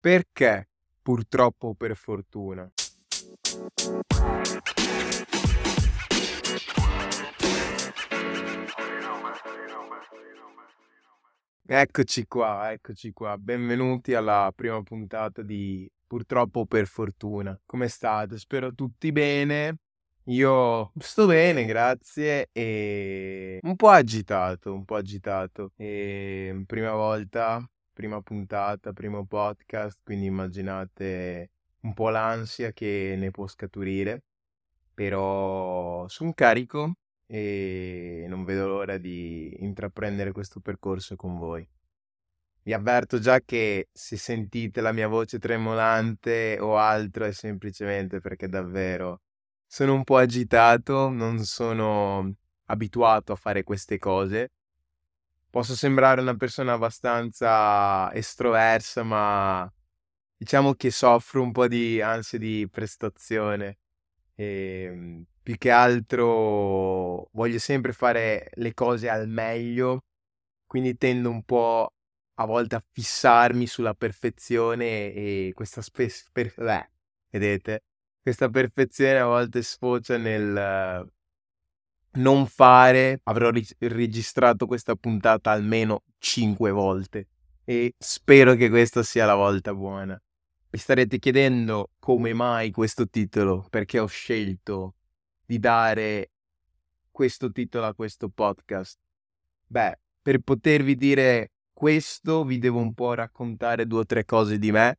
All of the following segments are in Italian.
Perché? Purtroppo per fortuna? Eccoci qua, eccoci qua. Benvenuti alla prima puntata di Purtroppo per fortuna. Come state? Spero tutti bene. Io sto bene, grazie, e un po' agitato, un po' agitato. E prima volta, prima puntata, primo podcast, quindi immaginate un po' l'ansia che ne può scaturire, però sono carico e non vedo l'ora di intraprendere questo percorso con voi. Vi avverto già che se sentite la mia voce tremolante o altro è semplicemente perché davvero sono un po' agitato, non sono abituato a fare queste cose. Posso sembrare una persona abbastanza estroversa, ma diciamo che soffro un po' di ansia di prestazione. E ehm, più che altro voglio sempre fare le cose al meglio, quindi tendo un po' a volte a fissarmi sulla perfezione e questa spes- per- beh, vedete? questa perfezione a volte sfocia nel non fare. Avrò ri- registrato questa puntata almeno 5 volte e spero che questa sia la volta buona. Vi starete chiedendo come mai questo titolo, perché ho scelto di dare questo titolo a questo podcast. Beh, per potervi dire questo vi devo un po' raccontare due o tre cose di me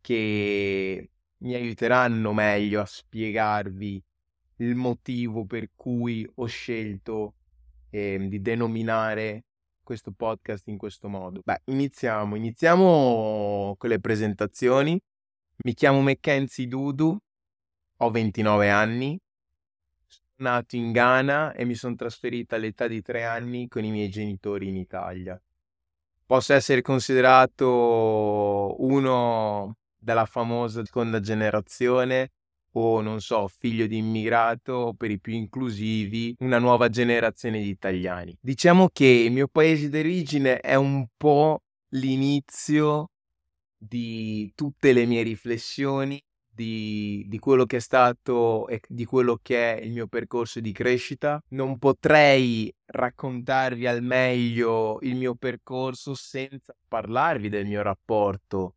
che mi aiuteranno meglio a spiegarvi il motivo per cui ho scelto eh, di denominare questo podcast in questo modo. Beh, iniziamo, iniziamo con le presentazioni. Mi chiamo Mackenzie Dudu, ho 29 anni, sono nato in Ghana e mi sono trasferito all'età di 3 anni con i miei genitori in Italia. Posso essere considerato uno della famosa seconda generazione o non so, figlio di immigrato per i più inclusivi, una nuova generazione di italiani. Diciamo che il mio paese d'origine è un po' l'inizio di tutte le mie riflessioni, di, di, quello che è stato e di quello che è il mio percorso di crescita. Non potrei raccontarvi al meglio il mio percorso senza parlarvi del mio rapporto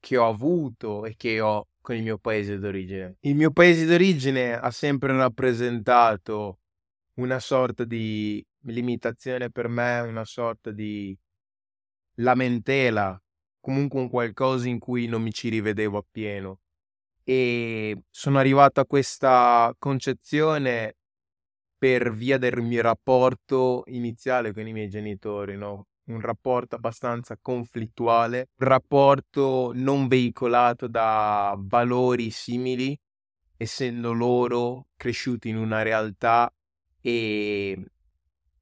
che ho avuto e che ho con il mio paese d'origine. Il mio paese d'origine ha sempre rappresentato una sorta di limitazione per me, una sorta di lamentela, comunque un qualcosa in cui non mi ci rivedevo appieno. E sono arrivato a questa concezione per via del mio rapporto iniziale con i miei genitori, no? Un rapporto abbastanza conflittuale, un rapporto non veicolato da valori simili, essendo loro cresciuti in una realtà e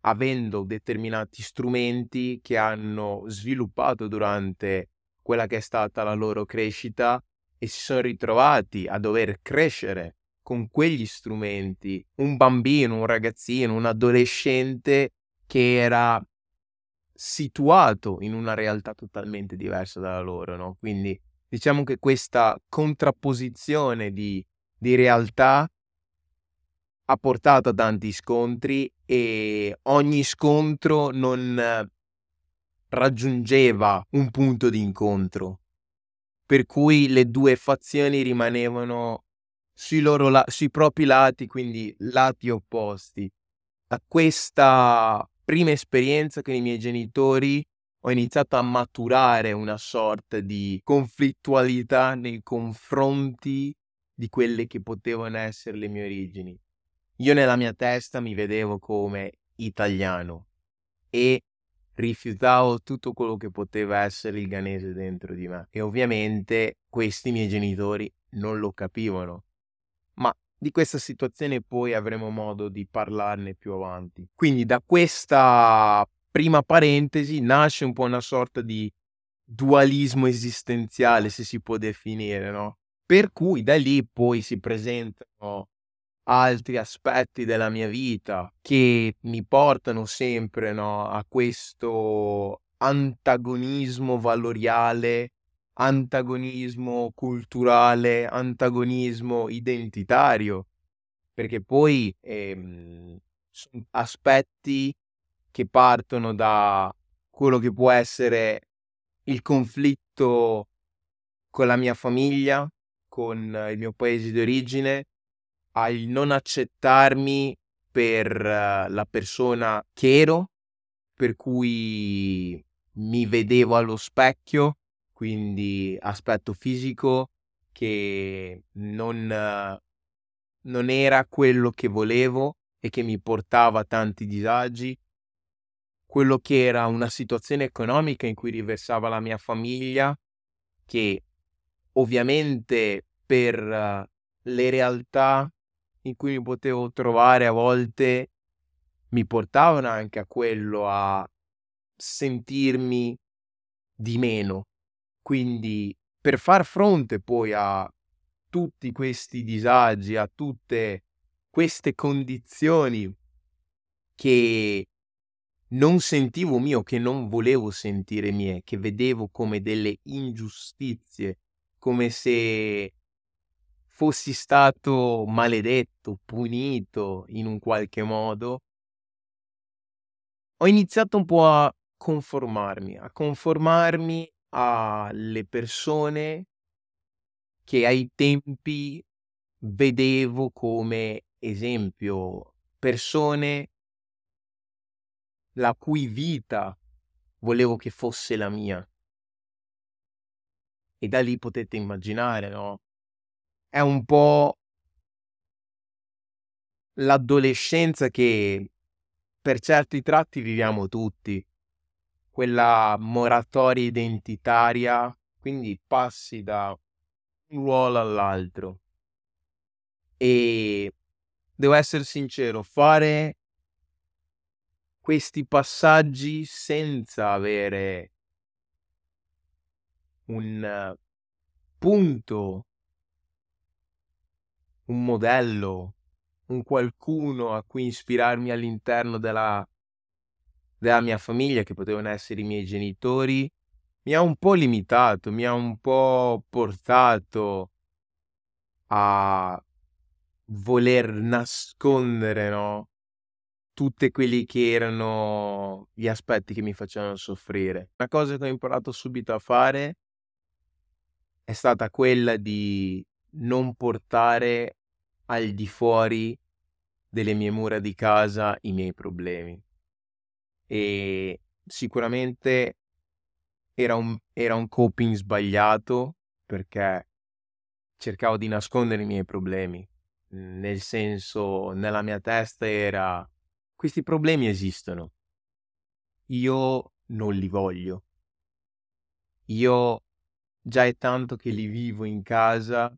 avendo determinati strumenti che hanno sviluppato durante quella che è stata la loro crescita e si sono ritrovati a dover crescere con quegli strumenti. Un bambino, un ragazzino, un adolescente che era situato in una realtà totalmente diversa dalla loro, no? Quindi diciamo che questa contrapposizione di, di realtà ha portato a tanti scontri e ogni scontro non raggiungeva un punto di incontro, per cui le due fazioni rimanevano sui, loro la- sui propri lati, quindi lati opposti. Da questa prima esperienza con i miei genitori ho iniziato a maturare una sorta di conflittualità nei confronti di quelle che potevano essere le mie origini. Io nella mia testa mi vedevo come italiano e rifiutavo tutto quello che poteva essere il ghanese dentro di me. E ovviamente questi miei genitori non lo capivano. Di questa situazione poi avremo modo di parlarne più avanti. Quindi da questa prima parentesi nasce un po' una sorta di dualismo esistenziale, se si può definire, no? Per cui da lì poi si presentano altri aspetti della mia vita che mi portano sempre no, a questo antagonismo valoriale antagonismo culturale, antagonismo identitario, perché poi ehm, sono aspetti che partono da quello che può essere il conflitto con la mia famiglia, con il mio paese di origine, al non accettarmi per uh, la persona che ero, per cui mi vedevo allo specchio, quindi aspetto fisico che non, uh, non era quello che volevo e che mi portava a tanti disagi, quello che era una situazione economica in cui riversava la mia famiglia, che ovviamente per uh, le realtà in cui mi potevo trovare a volte mi portavano anche a quello, a sentirmi di meno. Quindi per far fronte poi a tutti questi disagi, a tutte queste condizioni che non sentivo mio, che non volevo sentire mie, che vedevo come delle ingiustizie, come se fossi stato maledetto, punito in un qualche modo, ho iniziato un po' a conformarmi, a conformarmi alle persone che ai tempi vedevo come esempio, persone la cui vita volevo che fosse la mia. E da lì potete immaginare, no? È un po' l'adolescenza che per certi tratti viviamo tutti, quella moratoria identitaria, quindi passi da un ruolo all'altro. E devo essere sincero, fare questi passaggi senza avere un punto, un modello, un qualcuno a cui ispirarmi all'interno della, della mia famiglia, che potevano essere i miei genitori, mi ha un po' limitato, mi ha un po' portato a voler nascondere, no? Tutti quelli che erano gli aspetti che mi facevano soffrire. Una cosa che ho imparato subito a fare è stata quella di non portare al di fuori delle mie mura di casa i miei problemi. E sicuramente era un, era un coping sbagliato perché cercavo di nascondere i miei problemi. Nel senso, nella mia testa era questi problemi esistono. Io non li voglio. Io già è tanto che li vivo in casa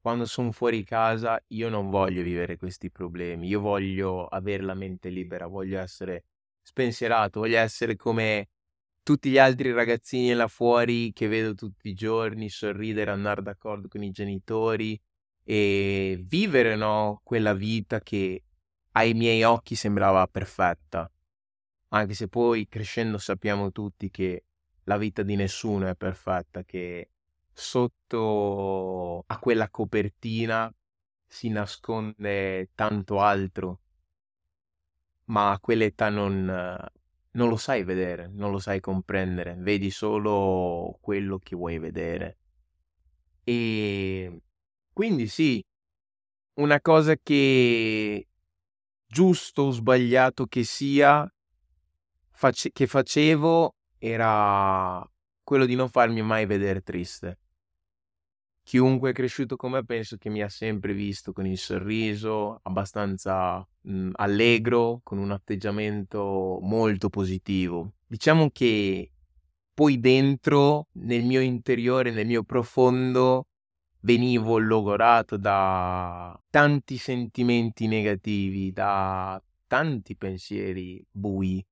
quando sono fuori casa io non voglio vivere questi problemi, io voglio avere la mente libera, voglio essere spensierato, voglio essere come tutti gli altri ragazzini là fuori che vedo tutti i giorni, sorridere, andare d'accordo con i genitori e vivere, no, quella vita che ai miei occhi sembrava perfetta. Anche se poi crescendo sappiamo tutti che la vita di nessuno è perfetta, che sotto a quella copertina si nasconde tanto altro, ma a quell'età non, non lo sai vedere, non lo sai comprendere, vedi solo quello che vuoi vedere. E quindi sì, una cosa che giusto o sbagliato che sia, face- che facevo era quello di non farmi mai vedere triste. Chiunque è cresciuto con me penso che mi ha sempre visto con il sorriso, abbastanza mh, allegro, con un atteggiamento molto positivo. Diciamo che poi dentro, nel mio interiore, nel mio profondo, venivo logorato da tanti sentimenti negativi, da tanti pensieri bui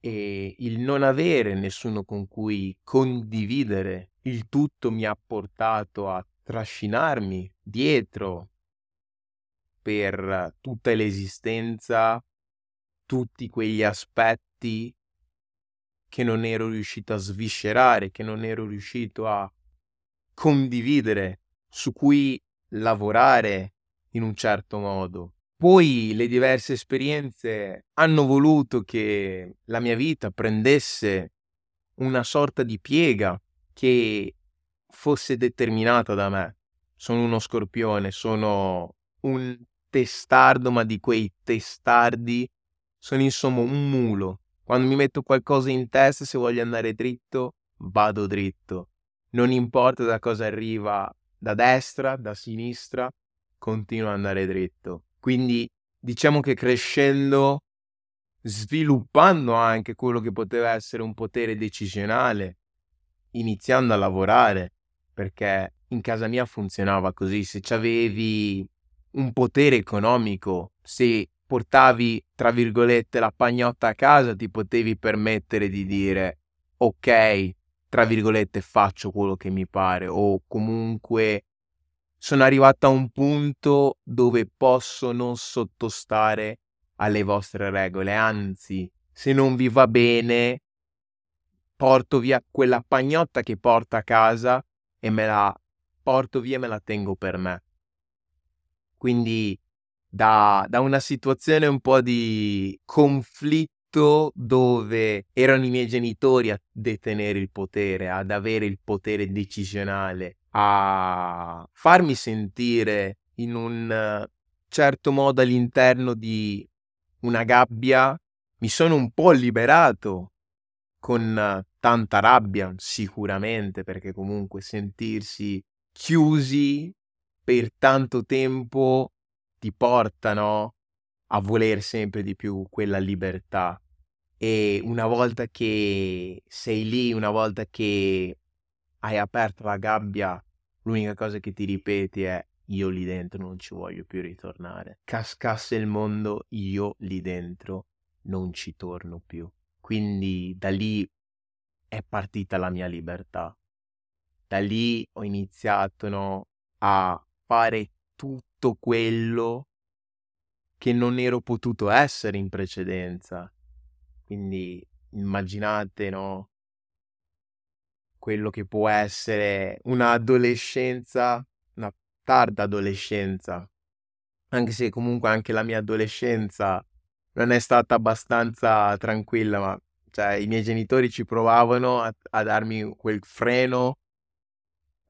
e il non avere nessuno con cui condividere il tutto mi ha portato a trascinarmi dietro per tutta l'esistenza tutti quegli aspetti che non ero riuscito a sviscerare, che non ero riuscito a condividere, su cui lavorare in un certo modo. Poi le diverse esperienze hanno voluto che la mia vita prendesse una sorta di piega che fosse determinata da me. Sono uno scorpione, sono un testardo, ma di quei testardi sono insomma un mulo quando mi metto qualcosa in testa, se voglio andare dritto, vado dritto. Non importa da cosa arriva, da destra, da sinistra, continuo ad andare dritto. Quindi diciamo che crescendo, sviluppando anche quello che poteva essere un potere decisionale, iniziando a lavorare, perché in casa mia funzionava così, se avevi un potere economico, se portavi, tra virgolette, la pagnotta a casa, ti potevi permettere di dire, ok, tra virgolette, faccio quello che mi pare, o comunque sono arrivato a un punto dove posso non sottostare alle vostre regole, anzi, se non vi va bene, porto via quella pagnotta che porto a casa e me la porto via e me la tengo per me. Quindi da, da una situazione un po' di conflitto dove erano i miei genitori a detenere il potere, ad avere il potere decisionale, a farmi sentire in un certo modo all'interno di una gabbia, mi sono un po' liberato con tanta rabbia, sicuramente, perché comunque sentirsi chiusi per tanto tempo ti portano a voler sempre di più quella libertà. E una volta che sei lì, una volta che hai aperto la gabbia, l'unica cosa che ti ripeti è io lì dentro non ci voglio più ritornare. Cascasse il mondo, io lì dentro non ci torno più. Quindi da lì è partita la mia libertà. Da lì ho iniziato no, a fare tutto quello che non ero potuto essere in precedenza. Quindi immaginate, no? Quello che può essere un'adolescenza, una tarda adolescenza, anche se comunque anche la mia adolescenza non è stata abbastanza tranquilla, ma cioè, i miei genitori ci provavano a, a darmi quel freno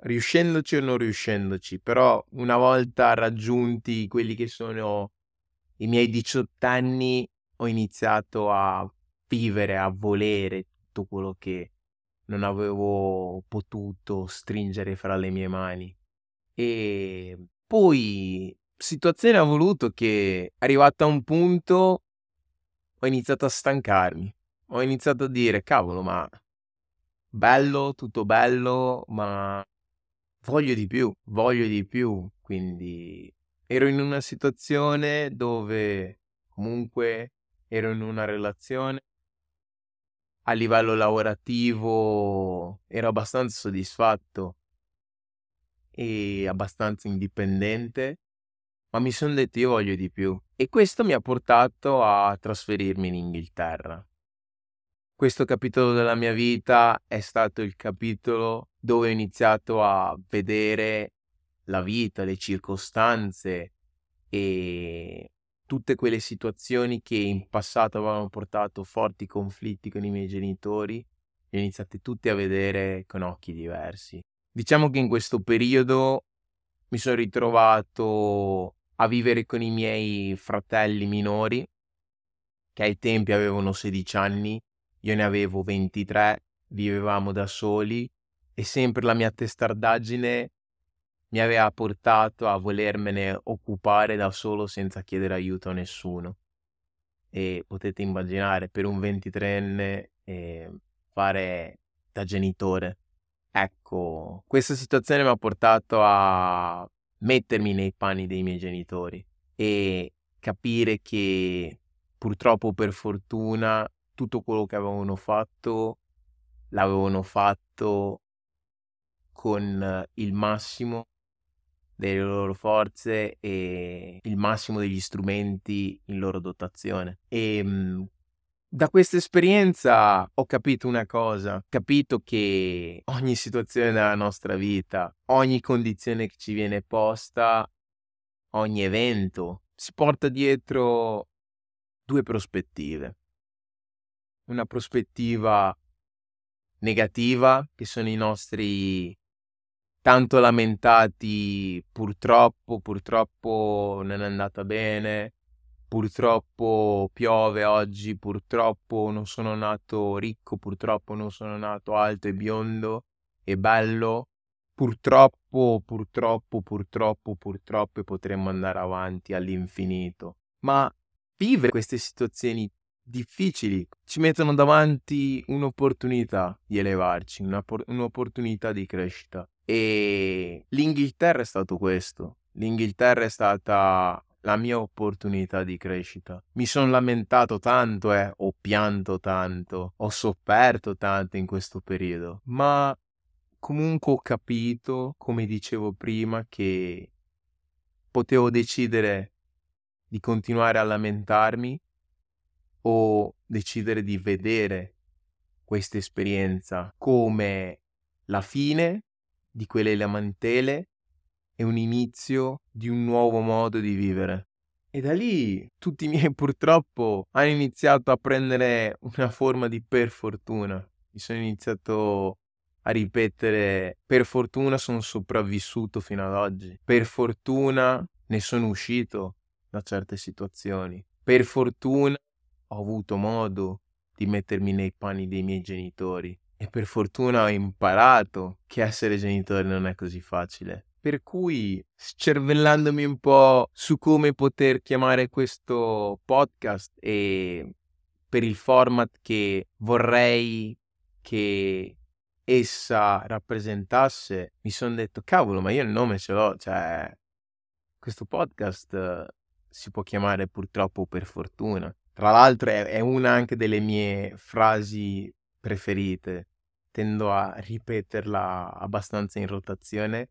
riuscendoci o non riuscendoci, però una volta raggiunti quelli che sono i miei 18 anni, ho iniziato a vivere, a volere tutto quello che non avevo potuto stringere fra le mie mani. E poi situazione ha voluto che arrivato a un punto ho iniziato a stancarmi. Ho iniziato a dire, cavolo, ma bello, tutto bello, ma voglio di più, voglio di più, quindi ero in una situazione dove comunque ero in una relazione. A livello lavorativo ero abbastanza soddisfatto e abbastanza indipendente, ma mi sono detto io voglio di più e questo mi ha portato a trasferirmi in Inghilterra. Questo capitolo della mia vita è stato il capitolo dove ho iniziato a vedere la vita, le circostanze e tutte quelle situazioni che in passato avevano portato forti conflitti con i miei genitori, li ho iniziati tutti a vedere con occhi diversi. Diciamo che in questo periodo mi sono ritrovato a vivere con i miei fratelli minori, che ai tempi avevano 16 anni io ne avevo 23, vivevamo da soli e sempre la mia testardaggine mi aveva portato a volermene occupare da solo senza chiedere aiuto a nessuno. E potete immaginare per un 23enne eh, fare da genitore. Ecco, questa situazione mi ha portato a mettermi nei panni dei miei genitori e capire che purtroppo per fortuna tutto quello che avevano fatto l'avevano fatto con il massimo delle loro forze e il massimo degli strumenti in loro dotazione. E mh, da questa esperienza ho capito una cosa, ho capito che ogni situazione della nostra vita, ogni condizione che ci viene posta, ogni evento, si porta dietro due prospettive. Una prospettiva negativa, che sono i nostri tanto lamentati purtroppo, purtroppo non è andata bene, purtroppo piove oggi, purtroppo non sono nato ricco, purtroppo non sono nato alto e biondo e bello, purtroppo, purtroppo, purtroppo, purtroppo e potremmo andare avanti all'infinito. Ma vive queste situazioni difficili ci mettono davanti un'opportunità di elevarci, un'opportunità di crescita. E l'Inghilterra è stato questo. L'Inghilterra è stata la mia opportunità di crescita. Mi sono lamentato tanto, eh, ho pianto tanto, ho sofferto tanto in questo periodo, ma comunque ho capito, come dicevo prima, che potevo decidere di continuare a lamentarmi o decidere di vedere questa esperienza come la fine di quelle lamentele è un inizio di un nuovo modo di vivere. E da lì tutti i miei purtroppo hanno iniziato a prendere una forma di per fortuna. Mi sono iniziato a ripetere per fortuna sono sopravvissuto fino ad oggi. Per fortuna ne sono uscito da certe situazioni. Per fortuna ho avuto modo di mettermi nei panni dei miei genitori. E per fortuna ho imparato che essere genitori non è così facile. Per cui, scervellandomi un po' su come poter chiamare questo podcast e per il format che vorrei che essa rappresentasse, mi sono detto, cavolo, ma io il nome ce l'ho, cioè, questo podcast si può chiamare purtroppo per fortuna. Tra l'altro è, è una anche delle mie frasi preferite, tendo a ripeterla abbastanza in rotazione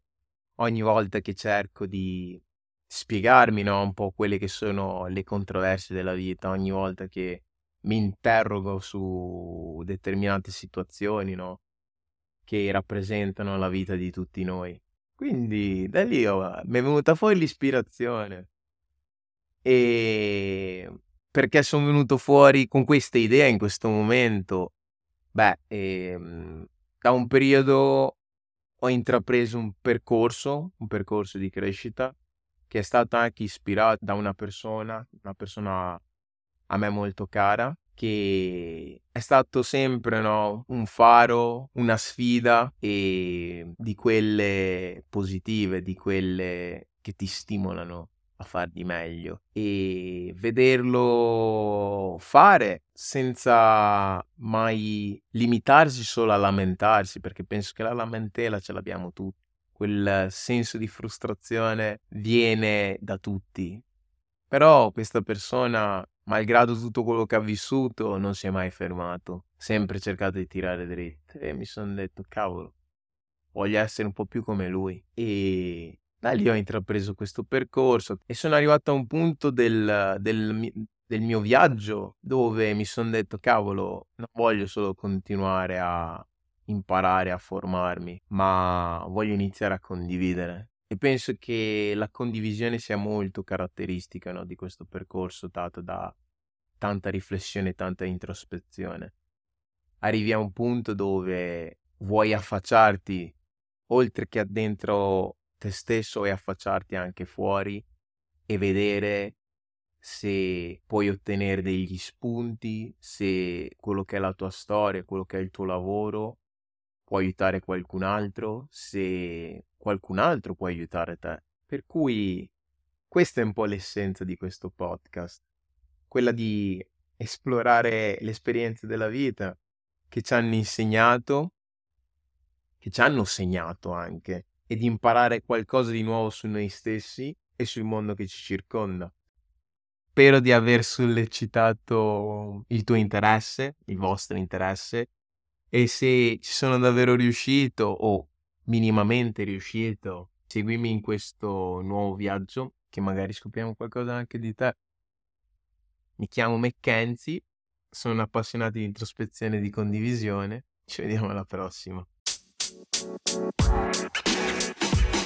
ogni volta che cerco di spiegarmi, no, un po' quelle che sono le controversie della vita, ogni volta che mi interrogo su determinate situazioni, no, che rappresentano la vita di tutti noi. Quindi da lì oh, mi è venuta fuori l'ispirazione. E perché sono venuto fuori con questa idea in questo momento? Beh, ehm, da un periodo ho intrapreso un percorso, un percorso di crescita che è stato anche ispirato da una persona, una persona a me molto cara, che è stato sempre no, un faro, una sfida e di quelle positive, di quelle che ti stimolano a far di meglio e vederlo fare senza mai limitarsi solo a lamentarsi, perché penso che la lamentela ce l'abbiamo tutti. Quel senso di frustrazione viene da tutti. Però questa persona, malgrado tutto quello che ha vissuto, non si è mai fermato. Sempre cercato di tirare dritto. E mi sono detto, cavolo, voglio essere un po' più come lui. E da lì ho intrapreso questo percorso e sono arrivato a un punto del, del, del mio viaggio dove mi sono detto, cavolo, non voglio solo continuare a imparare a formarmi, ma voglio iniziare a condividere. E penso che la condivisione sia molto caratteristica no, di questo percorso dato da tanta riflessione e tanta introspezione. Arrivi a un punto dove vuoi affacciarti oltre che addentro te stesso e affacciarti anche fuori e vedere se puoi ottenere degli spunti, se quello che è la tua storia, quello che è il tuo lavoro può aiutare qualcun altro, se qualcun altro può aiutare te. Per cui questa è un po' l'essenza di questo podcast, quella di esplorare le esperienze della vita che ci hanno insegnato, che ci hanno segnato anche e di imparare qualcosa di nuovo su noi stessi e sul mondo che ci circonda. Spero di aver sollecitato il tuo interesse, il vostro interesse, e se ci sono davvero riuscito o minimamente riuscito, seguimi in questo nuovo viaggio, che magari scopriamo qualcosa anche di te. Mi chiamo Mackenzie sono appassionati di introspezione e di condivisione. Ci vediamo alla prossima. We'll be right back.